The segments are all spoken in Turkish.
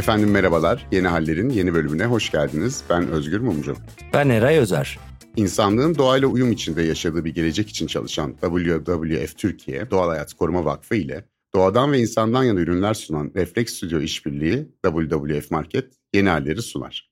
Efendim merhabalar. Yeni Haller'in yeni bölümüne hoş geldiniz. Ben Özgür Mumcu. Ben Eray Özer. İnsanlığın doğayla uyum içinde yaşadığı bir gelecek için çalışan WWF Türkiye Doğal Hayat Koruma Vakfı ile doğadan ve insandan yana ürünler sunan Reflex Studio İşbirliği WWF Market yeni halleri sunar.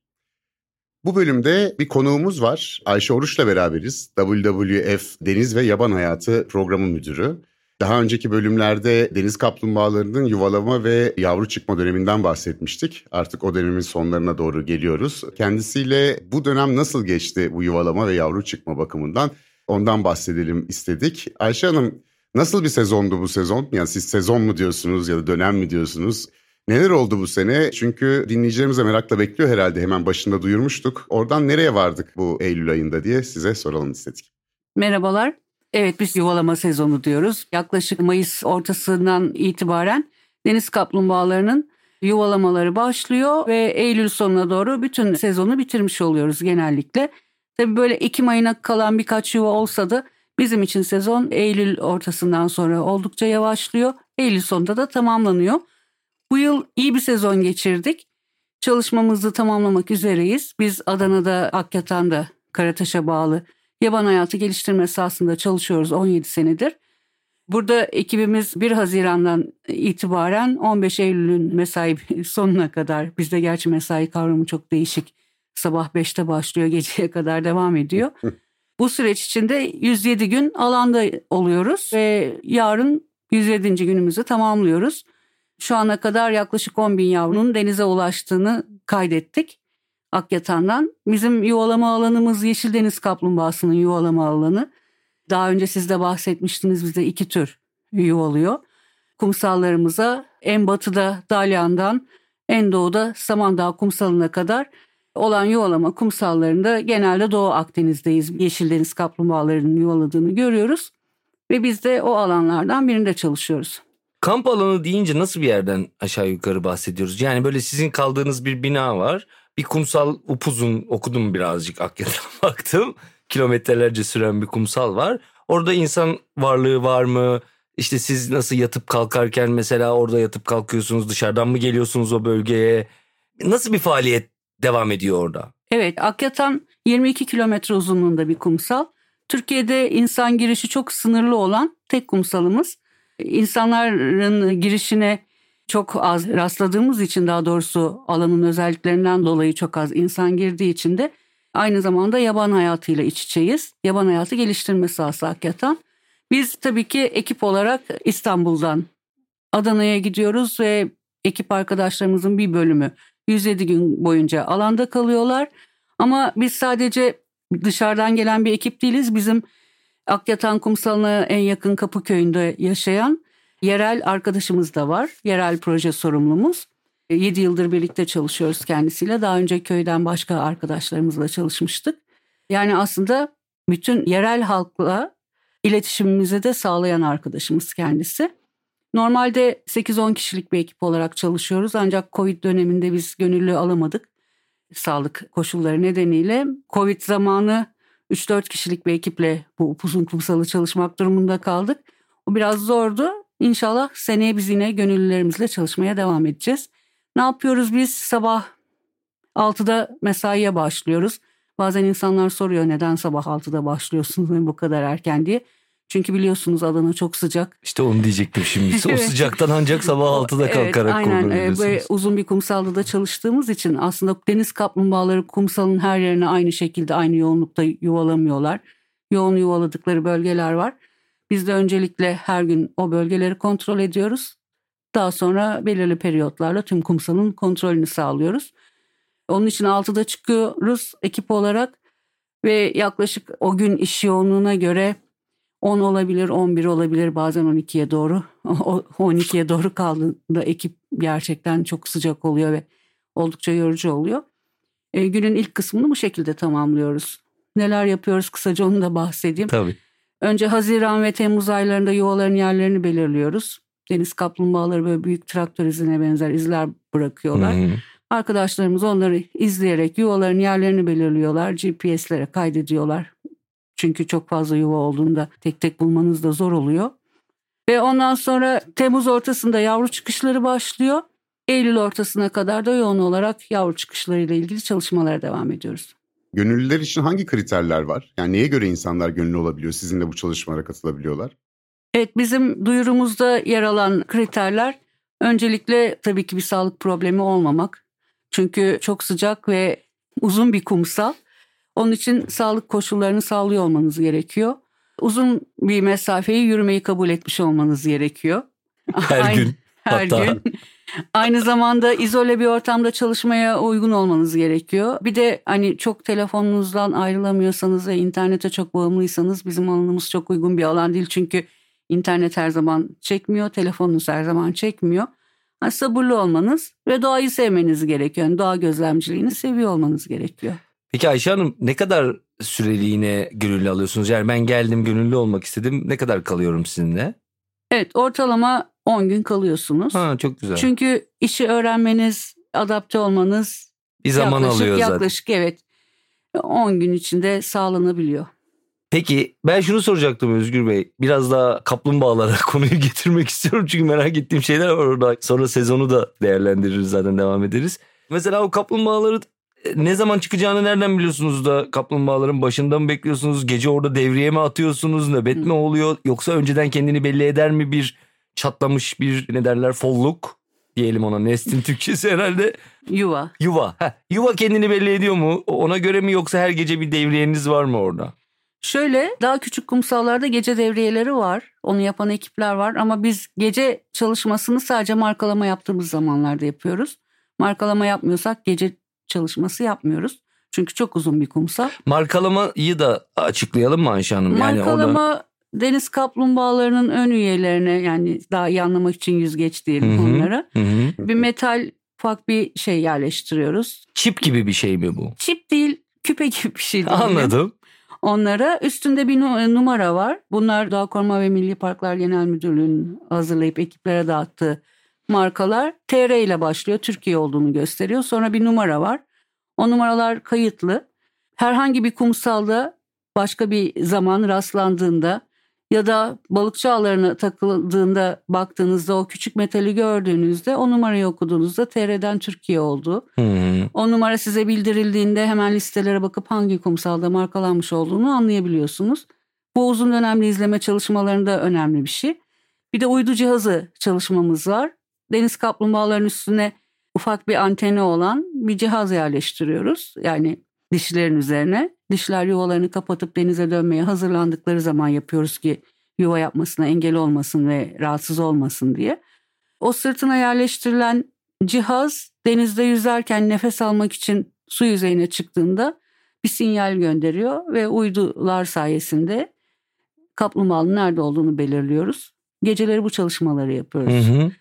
Bu bölümde bir konuğumuz var. Ayşe Oruç'la beraberiz. WWF Deniz ve Yaban Hayatı Programı Müdürü. Daha önceki bölümlerde deniz kaplumbağalarının yuvalama ve yavru çıkma döneminden bahsetmiştik. Artık o dönemin sonlarına doğru geliyoruz. Kendisiyle bu dönem nasıl geçti bu yuvalama ve yavru çıkma bakımından ondan bahsedelim istedik. Ayşe Hanım nasıl bir sezondu bu sezon? Yani siz sezon mu diyorsunuz ya da dönem mi diyorsunuz? Neler oldu bu sene? Çünkü dinleyicilerimiz de merakla bekliyor herhalde. Hemen başında duyurmuştuk. Oradan nereye vardık bu Eylül ayında diye size soralım istedik. Merhabalar. Evet biz yuvalama sezonu diyoruz. Yaklaşık Mayıs ortasından itibaren deniz kaplumbağalarının yuvalamaları başlıyor ve Eylül sonuna doğru bütün sezonu bitirmiş oluyoruz genellikle. Tabii böyle Ekim ayına kalan birkaç yuva olsa da bizim için sezon Eylül ortasından sonra oldukça yavaşlıyor. Eylül sonunda da tamamlanıyor. Bu yıl iyi bir sezon geçirdik. Çalışmamızı tamamlamak üzereyiz. Biz Adana'da Akyatan'da Karataş'a bağlı yaban hayatı geliştirme sahasında çalışıyoruz 17 senedir. Burada ekibimiz 1 Haziran'dan itibaren 15 Eylül'ün mesai sonuna kadar bizde gerçi mesai kavramı çok değişik. Sabah 5'te başlıyor geceye kadar devam ediyor. Bu süreç içinde 107 gün alanda oluyoruz ve yarın 107. günümüzü tamamlıyoruz. Şu ana kadar yaklaşık 10 bin yavrunun denize ulaştığını kaydettik. Akyatan'dan. Bizim yuvalama alanımız Yeşil Deniz Kaplumbağası'nın yuvalama alanı. Daha önce siz de bahsetmiştiniz bizde iki tür yuvalıyor. Kumsallarımıza en batıda Dalyan'dan en doğuda Samandağ kumsalına kadar olan yuvalama kumsallarında genelde Doğu Akdeniz'deyiz. Yeşil Deniz kaplumbağalarının yuvaladığını görüyoruz ve biz de o alanlardan birinde çalışıyoruz. Kamp alanı deyince nasıl bir yerden aşağı yukarı bahsediyoruz? Yani böyle sizin kaldığınız bir bina var bir kumsal upuzun okudum birazcık Akyat'a baktım. Kilometrelerce süren bir kumsal var. Orada insan varlığı var mı? İşte siz nasıl yatıp kalkarken mesela orada yatıp kalkıyorsunuz dışarıdan mı geliyorsunuz o bölgeye? Nasıl bir faaliyet devam ediyor orada? Evet Akyatan 22 kilometre uzunluğunda bir kumsal. Türkiye'de insan girişi çok sınırlı olan tek kumsalımız. İnsanların girişine çok az rastladığımız için daha doğrusu alanın özelliklerinden dolayı çok az insan girdiği için de aynı zamanda yaban hayatıyla iç içeyiz. Yaban hayatı geliştirme sahası hakikaten. Biz tabii ki ekip olarak İstanbul'dan Adana'ya gidiyoruz ve ekip arkadaşlarımızın bir bölümü 107 gün boyunca alanda kalıyorlar. Ama biz sadece dışarıdan gelen bir ekip değiliz. Bizim Akyatan Kumsalı'na en yakın Kapıköy'ünde yaşayan Yerel arkadaşımız da var. Yerel proje sorumlumuz. 7 e, yıldır birlikte çalışıyoruz kendisiyle. Daha önce köyden başka arkadaşlarımızla çalışmıştık. Yani aslında bütün yerel halkla iletişimimizi de sağlayan arkadaşımız kendisi. Normalde 8-10 kişilik bir ekip olarak çalışıyoruz ancak Covid döneminde biz gönüllü alamadık. Sağlık koşulları nedeniyle Covid zamanı 3-4 kişilik bir ekiple bu upuzun kumsalı çalışmak durumunda kaldık. O biraz zordu İnşallah seneye biz yine gönüllülerimizle çalışmaya devam edeceğiz. Ne yapıyoruz biz? Sabah 6'da mesaiye başlıyoruz. Bazen insanlar soruyor neden sabah 6'da başlıyorsunuz bu kadar erken diye. Çünkü biliyorsunuz Adana çok sıcak. İşte onu diyecektim şimdi. O sıcaktan ancak sabah 6'da kalkarak evet, aynen. Ee, böyle uzun bir kumsalda da çalıştığımız için aslında deniz kaplumbağaları kumsalın her yerine aynı şekilde aynı yoğunlukta yuvalamıyorlar. Yoğun yuvaladıkları bölgeler var. Biz de öncelikle her gün o bölgeleri kontrol ediyoruz. Daha sonra belirli periyotlarla tüm kumsalın kontrolünü sağlıyoruz. Onun için 6'da çıkıyoruz ekip olarak ve yaklaşık o gün iş yoğunluğuna göre 10 olabilir, 11 olabilir, bazen 12'ye doğru. 12'ye doğru kaldığında ekip gerçekten çok sıcak oluyor ve oldukça yorucu oluyor. E, günün ilk kısmını bu şekilde tamamlıyoruz. Neler yapıyoruz kısaca onu da bahsedeyim. Tabii. Önce Haziran ve Temmuz aylarında yuvaların yerlerini belirliyoruz. Deniz kaplumbağaları böyle büyük traktör izine benzer izler bırakıyorlar. Hı hı. Arkadaşlarımız onları izleyerek yuvaların yerlerini belirliyorlar. GPS'lere kaydediyorlar. Çünkü çok fazla yuva olduğunda tek tek bulmanız da zor oluyor. Ve ondan sonra Temmuz ortasında yavru çıkışları başlıyor. Eylül ortasına kadar da yoğun olarak yavru çıkışlarıyla ilgili çalışmalara devam ediyoruz. Gönüllüler için hangi kriterler var? Yani neye göre insanlar gönüllü olabiliyor? Sizinle bu çalışmalara katılabiliyorlar? Evet bizim duyurumuzda yer alan kriterler öncelikle tabii ki bir sağlık problemi olmamak. Çünkü çok sıcak ve uzun bir kumsal. Onun için sağlık koşullarını sağlıyor olmanız gerekiyor. Uzun bir mesafeyi yürümeyi kabul etmiş olmanız gerekiyor. Her Aynı- gün. Her Hatta. gün. Aynı zamanda izole bir ortamda çalışmaya uygun olmanız gerekiyor. Bir de hani çok telefonunuzdan ayrılamıyorsanız ve internete çok bağımlıysanız bizim alanımız çok uygun bir alan değil. Çünkü internet her zaman çekmiyor, telefonunuz her zaman çekmiyor. Ha, sabırlı olmanız ve doğayı sevmeniz gerekiyor. Yani doğa gözlemciliğini seviyor olmanız gerekiyor. Peki Ayşe Hanım ne kadar süreliğine gönüllü alıyorsunuz? Yani ben geldim gönüllü olmak istedim. Ne kadar kalıyorum sizinle? Evet ortalama 10 gün kalıyorsunuz. Ha çok güzel. Çünkü işi öğrenmeniz, adapte olmanız bir zaman yaklaşık, alıyor zaten. Yaklaşık evet 10 gün içinde sağlanabiliyor. Peki ben şunu soracaktım Özgür Bey. Biraz daha kaplumbağalara konuyu getirmek istiyorum. Çünkü merak ettiğim şeyler var orada. Sonra sezonu da değerlendiririz zaten devam ederiz. Mesela o kaplumbağaları e, ne zaman çıkacağını nereden biliyorsunuz da kaplumbağaların başında mı bekliyorsunuz? Gece orada devriye mi atıyorsunuz? Nöbet mi oluyor? Yoksa önceden kendini belli eder mi bir çatlamış bir ne derler folluk diyelim ona nestin Türkçesi herhalde. Yuva. Yuva. Heh, yuva kendini belli ediyor mu? Ona göre mi yoksa her gece bir devriyeniz var mı orada? Şöyle daha küçük kumsallarda gece devriyeleri var. Onu yapan ekipler var ama biz gece çalışmasını sadece markalama yaptığımız zamanlarda yapıyoruz. Markalama yapmıyorsak gece çalışması yapmıyoruz. Çünkü çok uzun bir kumsal. Markalamayı da açıklayalım mı Ayşe Hanım? Yani Markalama orada... deniz kaplumbağalarının ön üyelerine yani daha iyi anlamak için yüzgeç diyelim Hı hı. onlara. Hı hı. Bir metal ufak bir şey yerleştiriyoruz. Çip gibi bir şey mi bu? Çip değil küpe gibi bir şey. Anladım. onlara. Üstünde bir nu- numara var. Bunlar Doğa Koruma ve Milli Parklar Genel Müdürlüğü'nün hazırlayıp ekiplere dağıttığı markalar. TR ile başlıyor. Türkiye olduğunu gösteriyor. Sonra bir numara var. O numaralar kayıtlı. Herhangi bir kumsalda başka bir zaman rastlandığında ya da balıkçı ağlarına takıldığında baktığınızda o küçük metali gördüğünüzde o numarayı okuduğunuzda TR'den Türkiye olduğu Hı hı. o numara size bildirildiğinde hemen listelere bakıp hangi kumsalda markalanmış olduğunu anlayabiliyorsunuz. Bu uzun dönemli izleme çalışmalarında önemli bir şey. Bir de uydu cihazı çalışmamız var. Deniz kaplumbağalarının üstüne ufak bir anteni olan bir cihaz yerleştiriyoruz. Yani dişilerin üzerine. Dişler yuvalarını kapatıp denize dönmeye hazırlandıkları zaman yapıyoruz ki yuva yapmasına engel olmasın ve rahatsız olmasın diye. O sırtına yerleştirilen cihaz denizde yüzerken nefes almak için su yüzeyine çıktığında bir sinyal gönderiyor ve uydular sayesinde kaplumbağanın nerede olduğunu belirliyoruz. Geceleri bu çalışmaları yapıyoruz. Hı hı.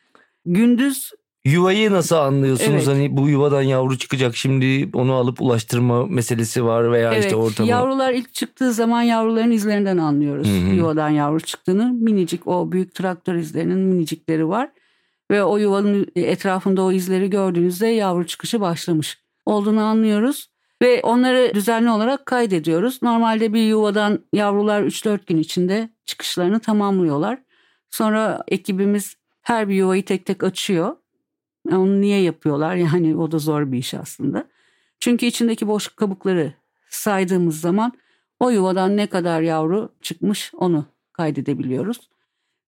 Gündüz Yuvayı nasıl anlıyorsunuz? Evet. Hani bu yuvadan yavru çıkacak şimdi onu alıp ulaştırma meselesi var veya evet işte ortamı. yavrular ilk çıktığı zaman yavruların izlerinden anlıyoruz. Hı hı. Yuvadan yavru çıktığını minicik o büyük traktör izlerinin minicikleri var. Ve o yuvanın etrafında o izleri gördüğünüzde yavru çıkışı başlamış olduğunu anlıyoruz. Ve onları düzenli olarak kaydediyoruz. Normalde bir yuvadan yavrular 3-4 gün içinde çıkışlarını tamamlıyorlar. Sonra ekibimiz her bir yuvayı tek tek açıyor. Onu niye yapıyorlar? Yani o da zor bir iş aslında. Çünkü içindeki boş kabukları saydığımız zaman o yuvadan ne kadar yavru çıkmış onu kaydedebiliyoruz.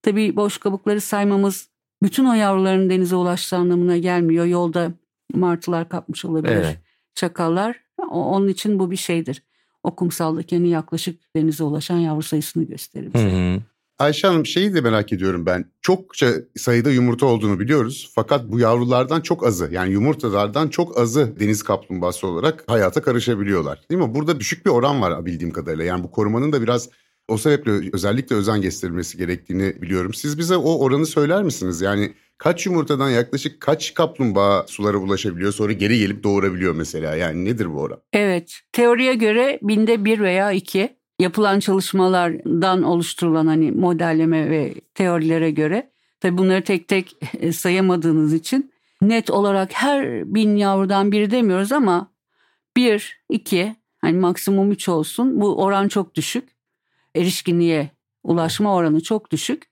Tabii boş kabukları saymamız bütün o yavruların denize ulaştığı anlamına gelmiyor. Yolda martılar kapmış olabilir, Evet. çakallar. Onun için bu bir şeydir. O kumsaldaki yaklaşık denize ulaşan yavru sayısını gösterir. Hı bize. hı. Ayşe Hanım şeyi de merak ediyorum ben. Çokça sayıda yumurta olduğunu biliyoruz. Fakat bu yavrulardan çok azı yani yumurtalardan çok azı deniz kaplumbağası olarak hayata karışabiliyorlar. Değil mi? Burada düşük bir oran var bildiğim kadarıyla. Yani bu korumanın da biraz o sebeple özellikle özen gösterilmesi gerektiğini biliyorum. Siz bize o oranı söyler misiniz? Yani kaç yumurtadan yaklaşık kaç kaplumbağa sulara ulaşabiliyor sonra geri gelip doğurabiliyor mesela? Yani nedir bu oran? Evet, teoriye göre binde bir veya iki yapılan çalışmalardan oluşturulan hani modelleme ve teorilere göre tabi bunları tek tek sayamadığınız için net olarak her bin yavrudan biri demiyoruz ama bir, iki hani maksimum üç olsun bu oran çok düşük. Erişkinliğe ulaşma oranı çok düşük.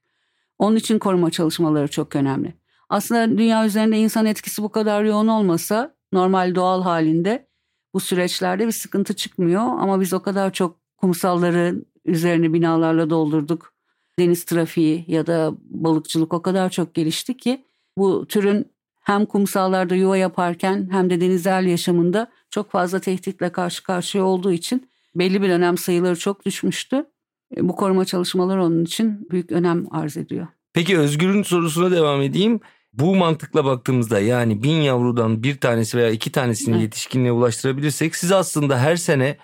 Onun için koruma çalışmaları çok önemli. Aslında dünya üzerinde insan etkisi bu kadar yoğun olmasa normal doğal halinde bu süreçlerde bir sıkıntı çıkmıyor. Ama biz o kadar çok kumsalları üzerine binalarla doldurduk. Deniz trafiği ya da balıkçılık o kadar çok gelişti ki bu türün hem kumsallarda yuva yaparken hem de denizel yaşamında çok fazla tehditle karşı karşıya olduğu için belli bir dönem sayıları çok düşmüştü. E, bu koruma çalışmaları onun için büyük önem arz ediyor. Peki Özgür'ün sorusuna devam edeyim. Bu mantıkla baktığımızda yani bin yavrudan bir tanesi veya iki tanesini evet. yetişkinliğe ulaştırabilirsek siz aslında her sene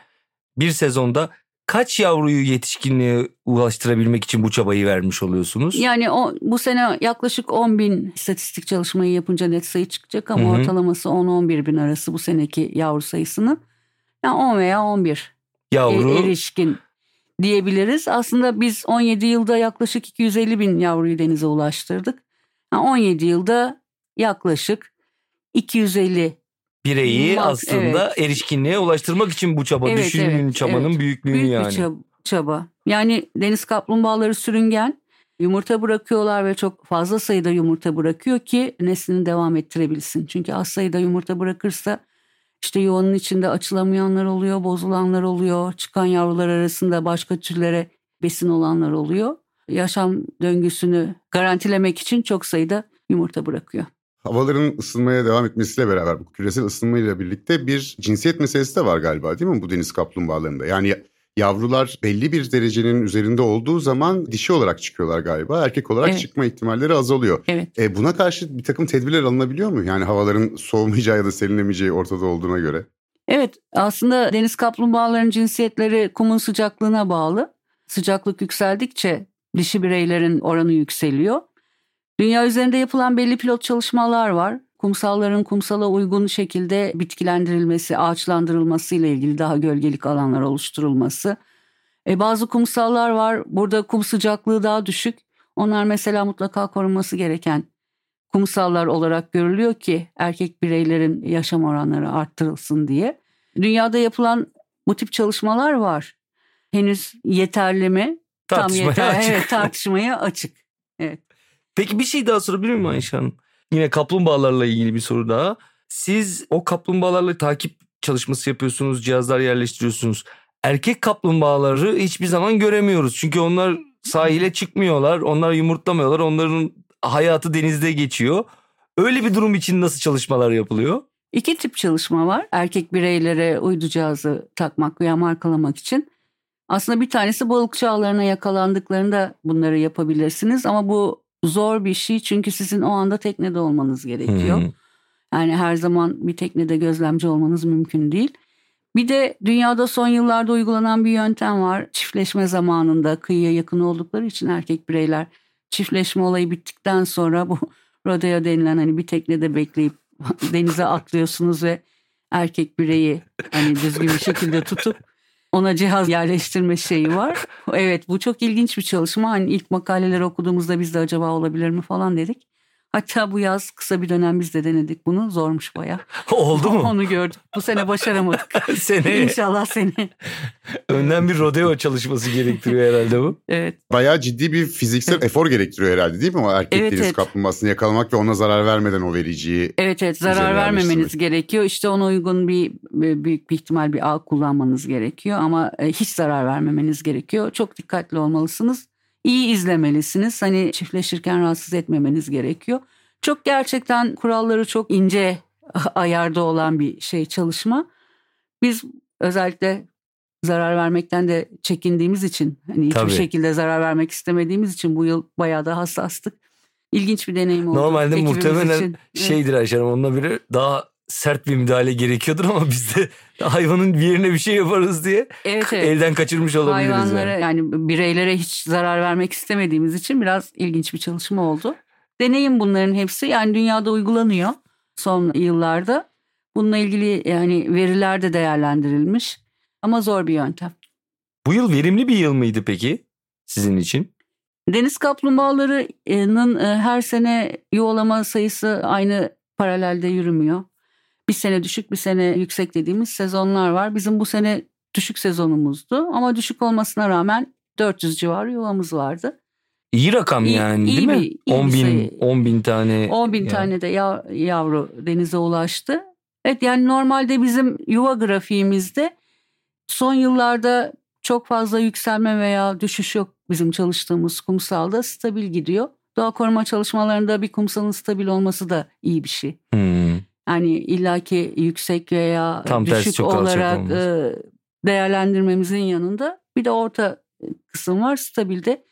bir sezonda kaç yavruyu yetişkinliğe ulaştırabilmek için bu çabayı vermiş oluyorsunuz? Yani o, bu sene yaklaşık 10 bin istatistik çalışmayı yapınca net sayı çıkacak ama Hı-hı. ortalaması 10-11 bin arası bu seneki yavru sayısını. Yani 10 veya 11 yavru. E, erişkin diyebiliriz. Aslında biz 17 yılda yaklaşık 250 bin yavruyu denize ulaştırdık. Yani 17 yılda yaklaşık 250 bireyi Mas, aslında evet. erişkinliğe ulaştırmak için bu çaba. Evet, Düşünün evet, çabanın evet. büyüklüğünü Büyük yani. Bir çaba. Yani deniz kaplumbağaları sürüngen yumurta bırakıyorlar ve çok fazla sayıda yumurta bırakıyor ki neslini devam ettirebilsin. Çünkü az sayıda yumurta bırakırsa işte yuvanın içinde açılamayanlar oluyor, bozulanlar oluyor. Çıkan yavrular arasında başka türlere besin olanlar oluyor. Yaşam döngüsünü garantilemek için çok sayıda yumurta bırakıyor havaların ısınmaya devam etmesiyle beraber bu küresel ısınmayla birlikte bir cinsiyet meselesi de var galiba değil mi bu deniz kaplumbağalarında? Yani yavrular belli bir derecenin üzerinde olduğu zaman dişi olarak çıkıyorlar galiba. Erkek olarak evet. çıkma ihtimalleri azalıyor. Evet. E, buna karşı bir takım tedbirler alınabiliyor mu? Yani havaların soğumayacağı ya da serinlemeyeceği ortada olduğuna göre. Evet aslında deniz kaplumbağalarının cinsiyetleri kumun sıcaklığına bağlı. Sıcaklık yükseldikçe dişi bireylerin oranı yükseliyor. Dünya üzerinde yapılan belli pilot çalışmalar var. Kumsalların kumsala uygun şekilde bitkilendirilmesi, ağaçlandırılması ile ilgili daha gölgelik alanlar oluşturulması. E, bazı kumsallar var. Burada kum sıcaklığı daha düşük. Onlar mesela mutlaka korunması gereken kumsallar olarak görülüyor ki erkek bireylerin yaşam oranları arttırılsın diye. Dünyada yapılan bu tip çalışmalar var. Henüz yeterli mi? Tartışmaya Tam yeter, açık. Evet, tartışmaya açık. Evet. Peki bir şey daha sorabilir miyim Ayşe Hanım? Yine kaplumbağalarla ilgili bir soru daha. Siz o kaplumbağalarla takip çalışması yapıyorsunuz, cihazlar yerleştiriyorsunuz. Erkek kaplumbağaları hiçbir zaman göremiyoruz. Çünkü onlar sahile çıkmıyorlar, onlar yumurtlamıyorlar, onların hayatı denizde geçiyor. Öyle bir durum için nasıl çalışmalar yapılıyor? İki tip çalışma var. Erkek bireylere uydu cihazı takmak veya markalamak için. Aslında bir tanesi balıkçı ağlarına yakalandıklarında bunları yapabilirsiniz. Ama bu zor bir şey çünkü sizin o anda teknede olmanız gerekiyor. Hmm. Yani her zaman bir teknede gözlemci olmanız mümkün değil. Bir de dünyada son yıllarda uygulanan bir yöntem var. Çiftleşme zamanında kıyıya yakın oldukları için erkek bireyler çiftleşme olayı bittikten sonra bu rodeo denilen hani bir teknede bekleyip denize atlıyorsunuz ve erkek bireyi hani düzgün bir şekilde tutup ona cihaz yerleştirme şeyi var. Evet bu çok ilginç bir çalışma. Hani ilk makaleleri okuduğumuzda biz de acaba olabilir mi falan dedik. Hatta bu yaz kısa bir dönem biz de denedik bunu. Zormuş baya. Oldu mu? Onu gördüm. Bu sene başaramadık. sene. İnşallah seni. Önden bir rodeo çalışması gerektiriyor herhalde bu. Evet. Bayağı ciddi bir fiziksel efor gerektiriyor herhalde değil mi? O erkek evet, deniz evet. kaplumbağasını yakalamak ve ona zarar vermeden o vericiyi. Evet evet zarar vermemeniz gerekiyor. İşte ona uygun bir büyük bir ihtimal bir ağ kullanmanız gerekiyor. Ama e, hiç zarar vermemeniz gerekiyor. Çok dikkatli olmalısınız iyi izlemelisiniz. Hani çiftleşirken rahatsız etmemeniz gerekiyor. Çok gerçekten kuralları çok ince ayarda olan bir şey çalışma. Biz özellikle zarar vermekten de çekindiğimiz için hani hiçbir Tabii. şekilde zarar vermek istemediğimiz için bu yıl bayağı da hassastık. İlginç bir deneyim oldu. Normalde muhtemelen için. şeydir evet. Ayşe Hanım onunla biri daha sert bir müdahale gerekiyordur ama biz de hayvanın bir yerine bir şey yaparız diye evet, evet. elden kaçırmış olabiliriz. Hayvanlara yani. yani bireylere hiç zarar vermek istemediğimiz için biraz ilginç bir çalışma oldu. Deneyim bunların hepsi yani dünyada uygulanıyor son yıllarda. Bununla ilgili yani veriler de değerlendirilmiş ama zor bir yöntem. Bu yıl verimli bir yıl mıydı peki sizin için? Deniz kaplumbağalarının e, her sene yuvalama sayısı aynı paralelde yürümüyor bir sene düşük bir sene yüksek dediğimiz sezonlar var. Bizim bu sene düşük sezonumuzdu ama düşük olmasına rağmen 400 civarı yuvamız vardı. İyi rakam İyi- yani iyi değil mi? bir- iyi 10 bir bin, sayı. 10 bin tane. 10 bin Ya. tane de ya- yavru denize ulaştı. Evet yani normalde bizim yuva grafiğimizde son yıllarda çok fazla yükselme veya düşüş yok bizim çalıştığımız kumsalda stabil gidiyor. Doğa koruma çalışmalarında bir kumsalın stabil olması da iyi bir şey. Hmm. Yani illaki yüksek veya Tam tersi düşük çok alçak olarak e, değerlendirmemizin yanında bir de orta kısım var. Stabilde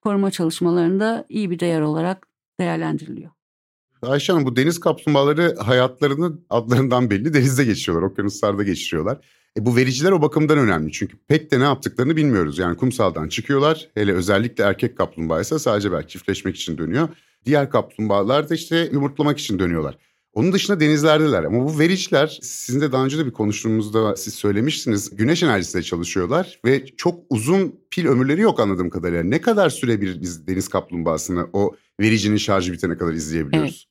koruma çalışmalarında iyi bir değer olarak değerlendiriliyor. Ayşe Hanım bu deniz kaplumbağaları hayatlarını adlarından belli denizde geçiriyorlar, okyanuslarda geçiriyorlar. E bu vericiler o bakımdan önemli çünkü pek de ne yaptıklarını bilmiyoruz. Yani kumsaldan çıkıyorlar hele özellikle erkek kaplumbağa ise sadece belki çiftleşmek için dönüyor. Diğer kaplumbağalar da işte yumurtlamak için dönüyorlar. Onun dışında denizlerdeler ama bu vericiler sizin de daha önce de bir konuştuğumuzda siz söylemiştiniz güneş enerjisiyle çalışıyorlar ve çok uzun pil ömürleri yok anladığım kadarıyla. Ne kadar süre bir biz deniz kaplumbağasını o vericinin şarjı bitene kadar izleyebiliyoruz?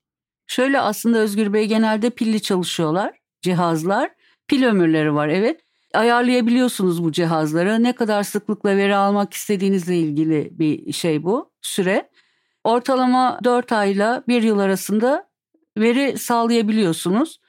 Şöyle aslında Özgür Bey genelde pilli çalışıyorlar cihazlar. Pil ömürleri var evet. Ayarlayabiliyorsunuz bu cihazları. Ne kadar sıklıkla veri almak istediğinizle ilgili bir şey bu süre. Ortalama 4 ayla 1 yıl arasında veri sağlayabiliyorsunuz.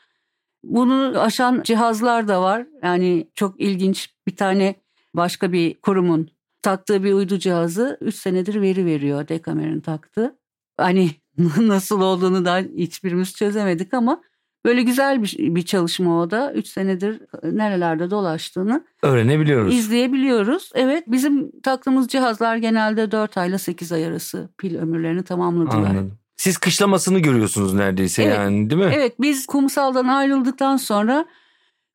Bunu aşan cihazlar da var. Yani çok ilginç bir tane başka bir kurumun taktığı bir uydu cihazı 3 senedir veri veriyor Dekamer'in taktığı. Hani nasıl olduğunu da hiçbirimiz çözemedik ama böyle güzel bir, bir çalışma o da. 3 senedir nerelerde dolaştığını Öğrenebiliyoruz. izleyebiliyoruz. Evet bizim taktığımız cihazlar genelde 4 ayla 8 ay arası pil ömürlerini tamamladılar. Anladım. Siz kışlamasını görüyorsunuz neredeyse Evet. yani değil mi? Evet biz kumsaldan ayrıldıktan sonra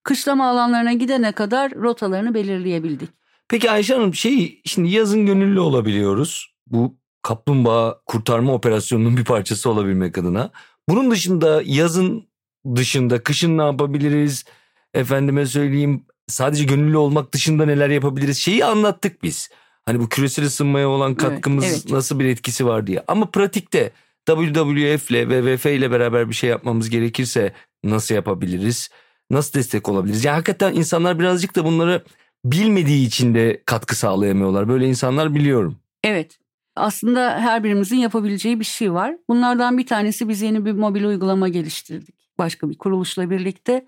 kışlama alanlarına gidene kadar rotalarını belirleyebildik. Peki Ayşe Hanım şey şimdi yazın gönüllü olabiliyoruz. Bu kaplumbağa kurtarma operasyonunun bir parçası olabilmek adına. Bunun dışında yazın dışında kışın ne yapabiliriz? Efendime söyleyeyim sadece gönüllü olmak dışında neler yapabiliriz? Şeyi anlattık biz. Hani bu küresel ısınmaya olan Evet, katkımız evet. nasıl bir etkisi var diye. Ama pratikte WWF ile WWF ile beraber bir şey yapmamız gerekirse nasıl yapabiliriz? Nasıl destek olabiliriz? Yani hakikaten insanlar birazcık da bunları bilmediği için de katkı sağlayamıyorlar. Böyle insanlar biliyorum. Evet. Aslında her birimizin yapabileceği bir şey var. Bunlardan bir tanesi biz yeni bir mobil uygulama geliştirdik. Başka bir kuruluşla birlikte.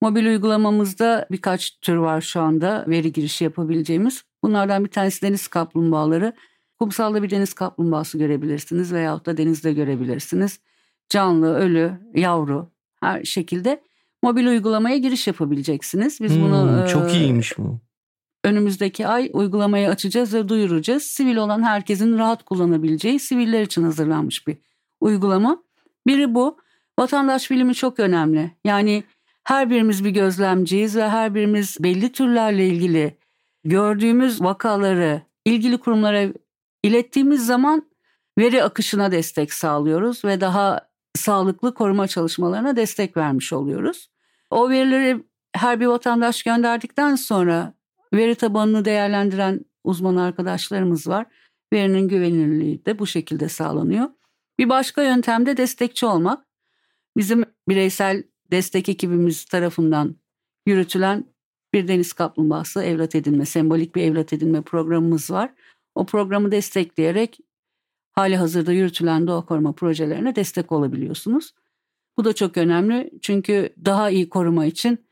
Mobil uygulamamızda birkaç tür var şu anda veri girişi yapabileceğimiz. Bunlardan bir tanesi deniz kaplumbağaları. Kumsalda bir deniz kaplumbağası görebilirsiniz veyahut da denizde görebilirsiniz. Canlı, ölü, yavru her şekilde mobil uygulamaya giriş yapabileceksiniz. Biz bunu Hmm, çok e, iyiymiş bu. önümüzdeki ay uygulamayı açacağız ve duyuracağız. Sivil olan herkesin rahat kullanabileceği siviller için hazırlanmış bir uygulama. Biri bu. Vatandaş bilimi çok önemli. Yani her birimiz bir gözlemciyiz ve her birimiz belli türlerle ilgili gördüğümüz vakaları ilgili kurumlara ilettiğimiz zaman veri akışına destek sağlıyoruz ve daha sağlıklı koruma çalışmalarına destek vermiş oluyoruz. O verileri her bir vatandaş gönderdikten sonra veri tabanını değerlendiren uzman arkadaşlarımız var. Verinin güvenilirliği de bu şekilde sağlanıyor. Bir başka yöntem de destekçi olmak. Bizim bireysel destek ekibimiz tarafından yürütülen bir deniz kaplumbağası evlat edinme, sembolik bir evlat edinme programımız var. O programı destekleyerek hali hazırda yürütülen doğa koruma projelerine destek olabiliyorsunuz. Bu da çok önemli çünkü daha iyi koruma için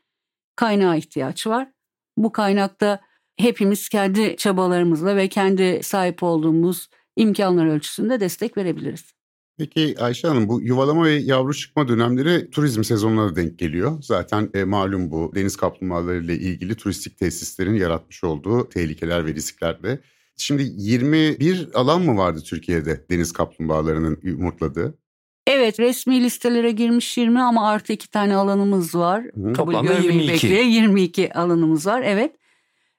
kaynağa ihtiyaç var. Bu kaynakta hepimiz kendi çabalarımızla ve kendi sahip olduğumuz imkanlar ölçüsünde destek verebiliriz. Peki Ayşe Hanım bu yuvalama ve yavru çıkma dönemleri turizm sezonuna da denk geliyor. Zaten e, malum bu deniz kaplumbağaları ile ilgili turistik tesislerin yaratmış olduğu tehlikeler ve risklerle. Şimdi 21 alan mı vardı Türkiye'de deniz kaplumbağalarının yumurtladığı? Evet resmi listelere girmiş 20 ama artı iki tane alanımız var. Hı. Kabul Toplamda görmeyi 22. bekleyen 22 alanımız var evet.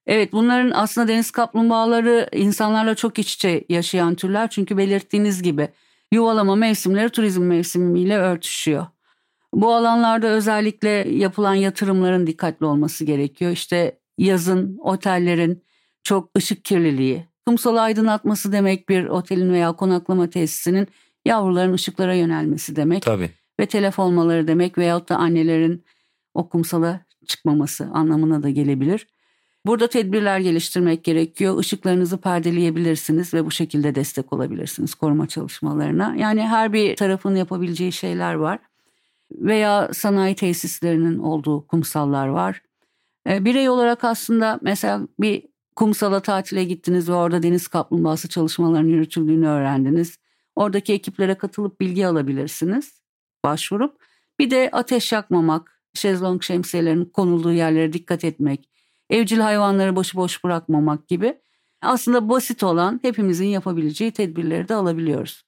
Evet bunların aslında deniz kaplumbağaları insanlarla çok iç içe yaşayan türler. Çünkü belirttiğiniz gibi yuvalama mevsimleri turizm mevsimiyle örtüşüyor. Bu alanlarda özellikle yapılan yatırımların dikkatli olması gerekiyor. İşte yazın otellerin çok ışık kirliliği, kumsalı aydınlatması demek bir otelin veya konaklama tesisinin yavruların ışıklara yönelmesi demek Tabii. ve telef olmaları demek veyahut da annelerin o kumsala çıkmaması anlamına da gelebilir. Burada tedbirler geliştirmek gerekiyor. Işıklarınızı perdeleyebilirsiniz ve bu şekilde destek olabilirsiniz koruma çalışmalarına. Yani her bir tarafın yapabileceği şeyler var. Veya sanayi tesislerinin olduğu kumsallar var. E, birey olarak aslında mesela bir kumsala tatile gittiniz ve orada deniz kaplumbağası çalışmalarının yürütüldüğünü öğrendiniz. Oradaki ekiplere katılıp bilgi alabilirsiniz başvurup. Bir de ateş yakmamak, şezlong şemsiyelerin konulduğu yerlere dikkat etmek, evcil hayvanları başıboş bırakmamak gibi aslında basit olan hepimizin yapabileceği tedbirleri de alabiliyoruz.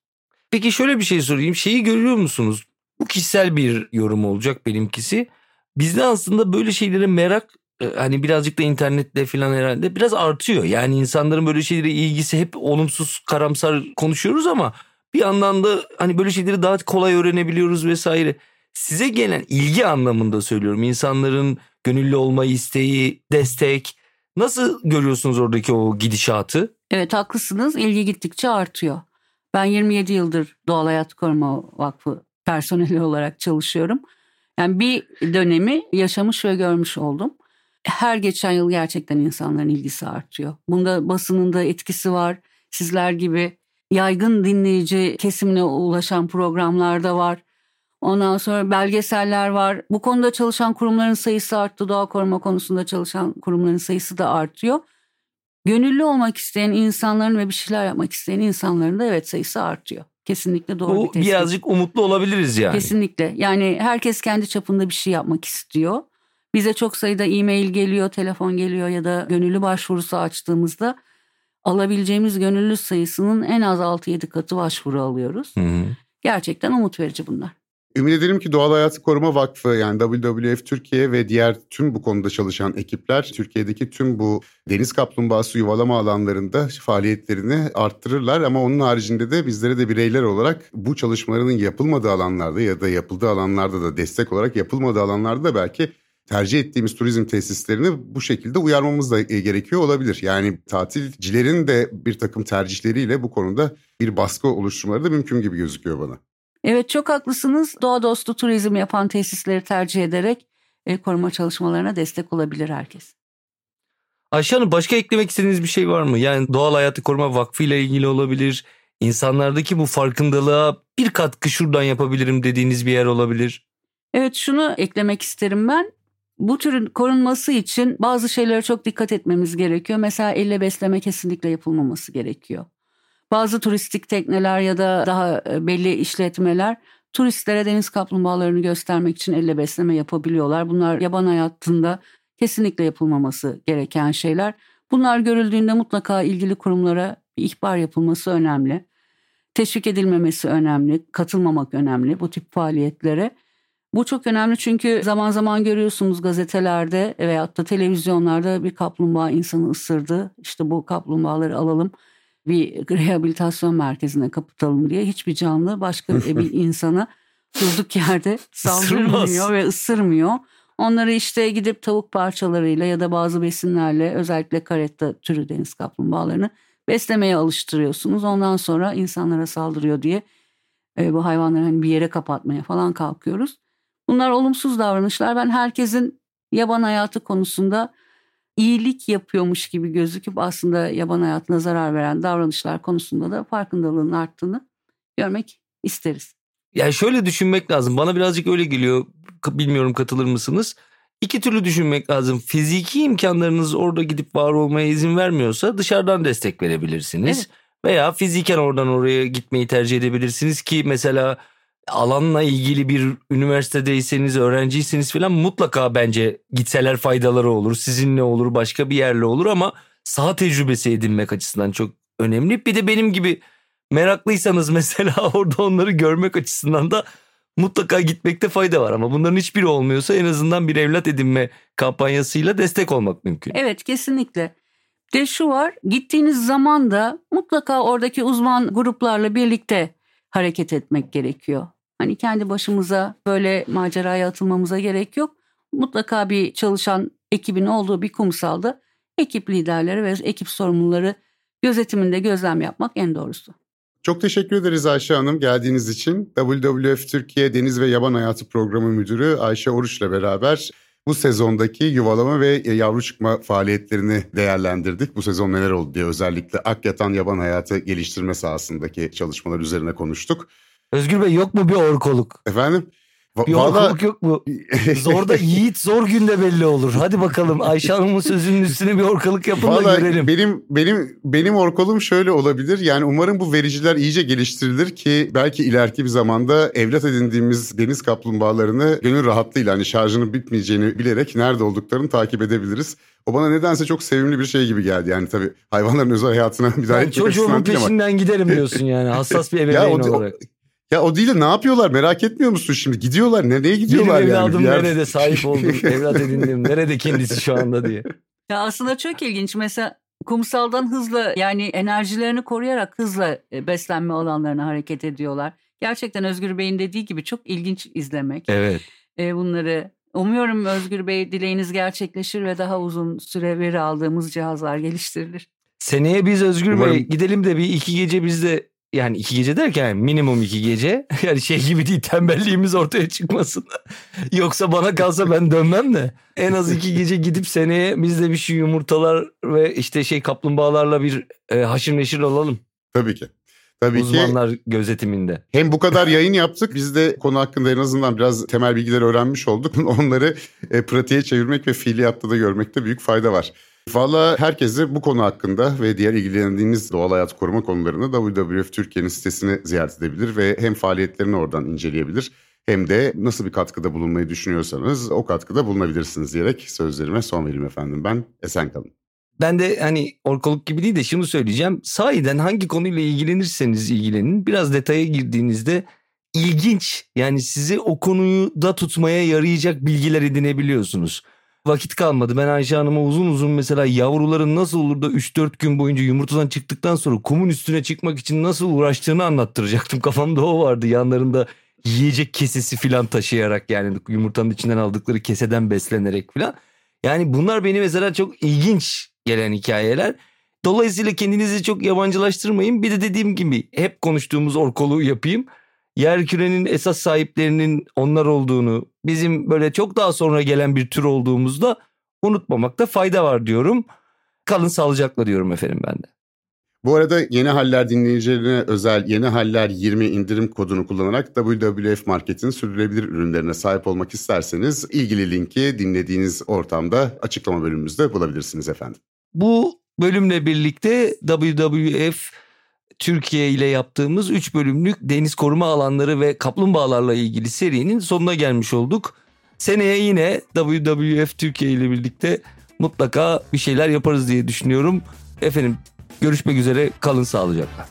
Peki şöyle bir şey sorayım. Şeyi görüyor musunuz? Bu kişisel bir yorum olacak benimkisi. Bizde aslında böyle şeylere merak hani birazcık da internetle falan herhalde biraz artıyor. Yani insanların böyle şeylere ilgisi hep olumsuz karamsar konuşuyoruz ama bir yandan da hani böyle şeyleri daha kolay öğrenebiliyoruz vesaire. Size gelen ilgi anlamında söylüyorum. İnsanların gönüllü olma isteği, destek. Nasıl görüyorsunuz oradaki o gidişatı? Evet haklısınız. İlgi gittikçe artıyor. Ben 27 yıldır Doğal Hayat Koruma Vakfı personeli olarak çalışıyorum. Yani bir dönemi yaşamış ve görmüş oldum. Her geçen yıl gerçekten insanların ilgisi artıyor. Bunda basının da etkisi var. Sizler gibi yaygın dinleyici kesimine ulaşan programlar da var. Ondan sonra belgeseller var. Bu konuda çalışan kurumların sayısı arttı. Doğa koruma konusunda çalışan kurumların sayısı da artıyor. Gönüllü olmak isteyen insanların ve bir şeyler yapmak isteyen insanların da evet sayısı artıyor. Kesinlikle doğru Bu bir tespit. birazcık umutlu olabiliriz yani. Kesinlikle. Yani herkes kendi çapında bir şey yapmak istiyor. Bize çok sayıda e-mail geliyor, telefon geliyor ya da gönüllü başvurusu açtığımızda alabileceğimiz gönüllü sayısının en az 6-7 katı başvuru alıyoruz. Hı hı. Gerçekten umut verici bunlar. Ümit ederim ki Doğal Hayatı Koruma Vakfı yani WWF Türkiye ve diğer tüm bu konuda çalışan ekipler Türkiye'deki tüm bu deniz kaplumbağası yuvalama alanlarında faaliyetlerini arttırırlar ama onun haricinde de bizlere de bireyler olarak bu çalışmaların yapılmadığı alanlarda ya da yapıldığı alanlarda da destek olarak yapılmadığı alanlarda da belki tercih ettiğimiz turizm tesislerini bu şekilde uyarmamız da gerekiyor olabilir. Yani tatilcilerin de bir takım tercihleriyle bu konuda bir baskı oluşturmaları da mümkün gibi gözüküyor bana. Evet çok haklısınız. Doğa dostu turizm yapan tesisleri tercih ederek e, koruma çalışmalarına destek olabilir herkes. Ayşe Hanım başka eklemek istediğiniz bir şey var mı? Yani Doğal Hayatı Koruma Vakfı ile ilgili olabilir. İnsanlardaki bu farkındalığa bir katkı şuradan yapabilirim dediğiniz bir yer olabilir. Evet şunu eklemek isterim ben. Bu türün korunması için bazı şeylere çok dikkat etmemiz gerekiyor. Mesela elle besleme kesinlikle yapılmaması gerekiyor. Bazı turistik tekneler ya da daha e, belli işletmeler turistlere deniz kaplumbağalarını göstermek için elle besleme yapabiliyorlar. Bunlar yaban hayatında kesinlikle yapılmaması gereken şeyler. Bunlar görüldüğünde mutlaka ilgili kurumlara ihbar yapılması önemli. Teşvik edilmemesi önemli, katılmamak önemli bu tip faaliyetlere. Bu çok önemli çünkü zaman zaman görüyorsunuz gazetelerde veyahut da televizyonlarda bir kaplumbağa insanı ısırdı. İşte bu kaplumbağaları alalım bir rehabilitasyon merkezine kapatalım diye hiçbir canlı başka bir insana durduk yerde saldırmıyor ve ısırmıyor. Onları işte gidip tavuk parçalarıyla ya da bazı besinlerle özellikle karetta türü deniz kaplumbağalarını beslemeye alıştırıyorsunuz. Ondan sonra insanlara saldırıyor diye e, bu hayvanları hani bir yere kapatmaya falan kalkıyoruz. Bunlar olumsuz davranışlar. Ben herkesin yaban hayatı konusunda iyilik yapıyormuş gibi gözüküp aslında yaban hayatına zarar veren davranışlar konusunda da farkındalığın arttığını görmek isteriz. Yani şöyle düşünmek lazım. Bana birazcık öyle geliyor. Bilmiyorum katılır mısınız? İki türlü düşünmek lazım. Fiziki imkanlarınız orada gidip var olmaya izin vermiyorsa dışarıdan destek verebilirsiniz. Evet. Veya fiziken oradan oraya gitmeyi tercih edebilirsiniz ki mesela alanla ilgili bir üniversitedeyseniz, öğrenciyseniz falan mutlaka bence gitseler faydaları olur. Sizinle olur, başka bir yerle olur ama saha tecrübesi edinmek açısından çok önemli. Bir de benim gibi meraklıysanız mesela orada onları görmek açısından da mutlaka gitmekte fayda var ama bunların hiçbiri olmuyorsa en azından bir evlat edinme kampanyasıyla destek olmak mümkün. Evet kesinlikle. De şu var gittiğiniz zaman da mutlaka oradaki uzman gruplarla birlikte hareket etmek gerekiyor. Hani kendi başımıza böyle maceraya atılmamıza gerek yok. Mutlaka bir çalışan ekibin olduğu bir kumsalda ekip liderleri ve ekip sorumluları gözetiminde gözlem yapmak en doğrusu. Çok teşekkür ederiz Ayşe Hanım geldiğiniz için. WWF Türkiye Deniz ve Yaban Hayatı Programı Müdürü Ayşe Oruç'la beraber bu sezondaki yuvalama ve yavru çıkma faaliyetlerini değerlendirdik. Bu sezon neler oldu diye özellikle Akyatan yaban hayatı geliştirme sahasındaki çalışmalar üzerine konuştuk. Özgür Bey yok mu bir orkoluk? Efendim? Bir orkoluk yok mu? Zor da yiğit zor günde belli olur. Hadi bakalım Ayşe Hanım'ın sözünün üstüne bir orkalık yapın da görelim. Benim benim benim orkolum şöyle olabilir. Yani umarım bu vericiler iyice geliştirilir ki belki ileriki bir zamanda evlat edindiğimiz deniz kaplumbağalarını gönül rahatlığıyla hani şarjının bitmeyeceğini bilerek nerede olduklarını takip edebiliriz. O bana nedense çok sevimli bir şey gibi geldi. Yani tabii hayvanların özel hayatına müdahale etmek Çocuğumun peşinden ama. giderim diyorsun yani hassas bir ebeveyn ya o, olarak. O, ya o değil de ne yapıyorlar merak etmiyor musun şimdi? Gidiyorlar nereye gidiyorlar Benim yani? evladım yer... nerede sahip oldum, evlat edindim, nerede kendisi şu anda diye. Ya aslında çok ilginç mesela kumsaldan hızla yani enerjilerini koruyarak hızla e, beslenme alanlarına hareket ediyorlar. Gerçekten Özgür Bey'in dediği gibi çok ilginç izlemek. Evet. E, bunları umuyorum Özgür Bey dileğiniz gerçekleşir ve daha uzun süre veri aldığımız cihazlar geliştirilir. Seneye biz Özgür Umarım... Bey gidelim de bir iki gece biz de yani iki gece derken minimum iki gece. Yani şey gibi değil tembelliğimiz ortaya çıkmasın. Yoksa bana kalsa ben dönmem de. En az iki gece gidip seneye biz de bir şey yumurtalar ve işte şey kaplumbağalarla bir e, haşır neşir olalım. Tabii ki. Tabii Uzmanlar ki, gözetiminde. Hem bu kadar yayın yaptık biz de konu hakkında en azından biraz temel bilgiler öğrenmiş olduk. Onları e, pratiğe çevirmek ve fiiliyatta da görmekte büyük fayda var. Valla herkese bu konu hakkında ve diğer ilgilendiğiniz doğal hayat koruma konularını WWF Türkiye'nin sitesini ziyaret edebilir ve hem faaliyetlerini oradan inceleyebilir hem de nasıl bir katkıda bulunmayı düşünüyorsanız o katkıda bulunabilirsiniz diyerek sözlerime son vereyim efendim. Ben esen kalın. Ben de hani orkoluk gibi değil de şunu söyleyeceğim. Sahiden hangi konuyla ilgilenirseniz ilgilenin biraz detaya girdiğinizde ilginç yani sizi o konuyu da tutmaya yarayacak bilgiler edinebiliyorsunuz vakit kalmadı. Ben Ayşe Hanım'a uzun uzun mesela yavruların nasıl olur da 3-4 gün boyunca yumurtadan çıktıktan sonra kumun üstüne çıkmak için nasıl uğraştığını anlattıracaktım. Kafamda o vardı yanlarında yiyecek kesesi filan taşıyarak yani yumurtanın içinden aldıkları keseden beslenerek filan. Yani bunlar beni mesela çok ilginç gelen hikayeler. Dolayısıyla kendinizi çok yabancılaştırmayın. Bir de dediğim gibi hep konuştuğumuz orkoluğu yapayım yer kürenin esas sahiplerinin onlar olduğunu, bizim böyle çok daha sonra gelen bir tür olduğumuzda unutmamakta fayda var diyorum. Kalın sağlıcakla diyorum efendim ben de. Bu arada Yeni Haller dinleyicilerine özel Yeni Haller 20 indirim kodunu kullanarak WWF Market'in sürdürülebilir ürünlerine sahip olmak isterseniz ilgili linki dinlediğiniz ortamda açıklama bölümümüzde bulabilirsiniz efendim. Bu bölümle birlikte WWF Türkiye ile yaptığımız 3 bölümlük deniz koruma alanları ve kaplumbağalarla ilgili serinin sonuna gelmiş olduk. Seneye yine WWF Türkiye ile birlikte mutlaka bir şeyler yaparız diye düşünüyorum. Efendim görüşmek üzere kalın sağlıcakla.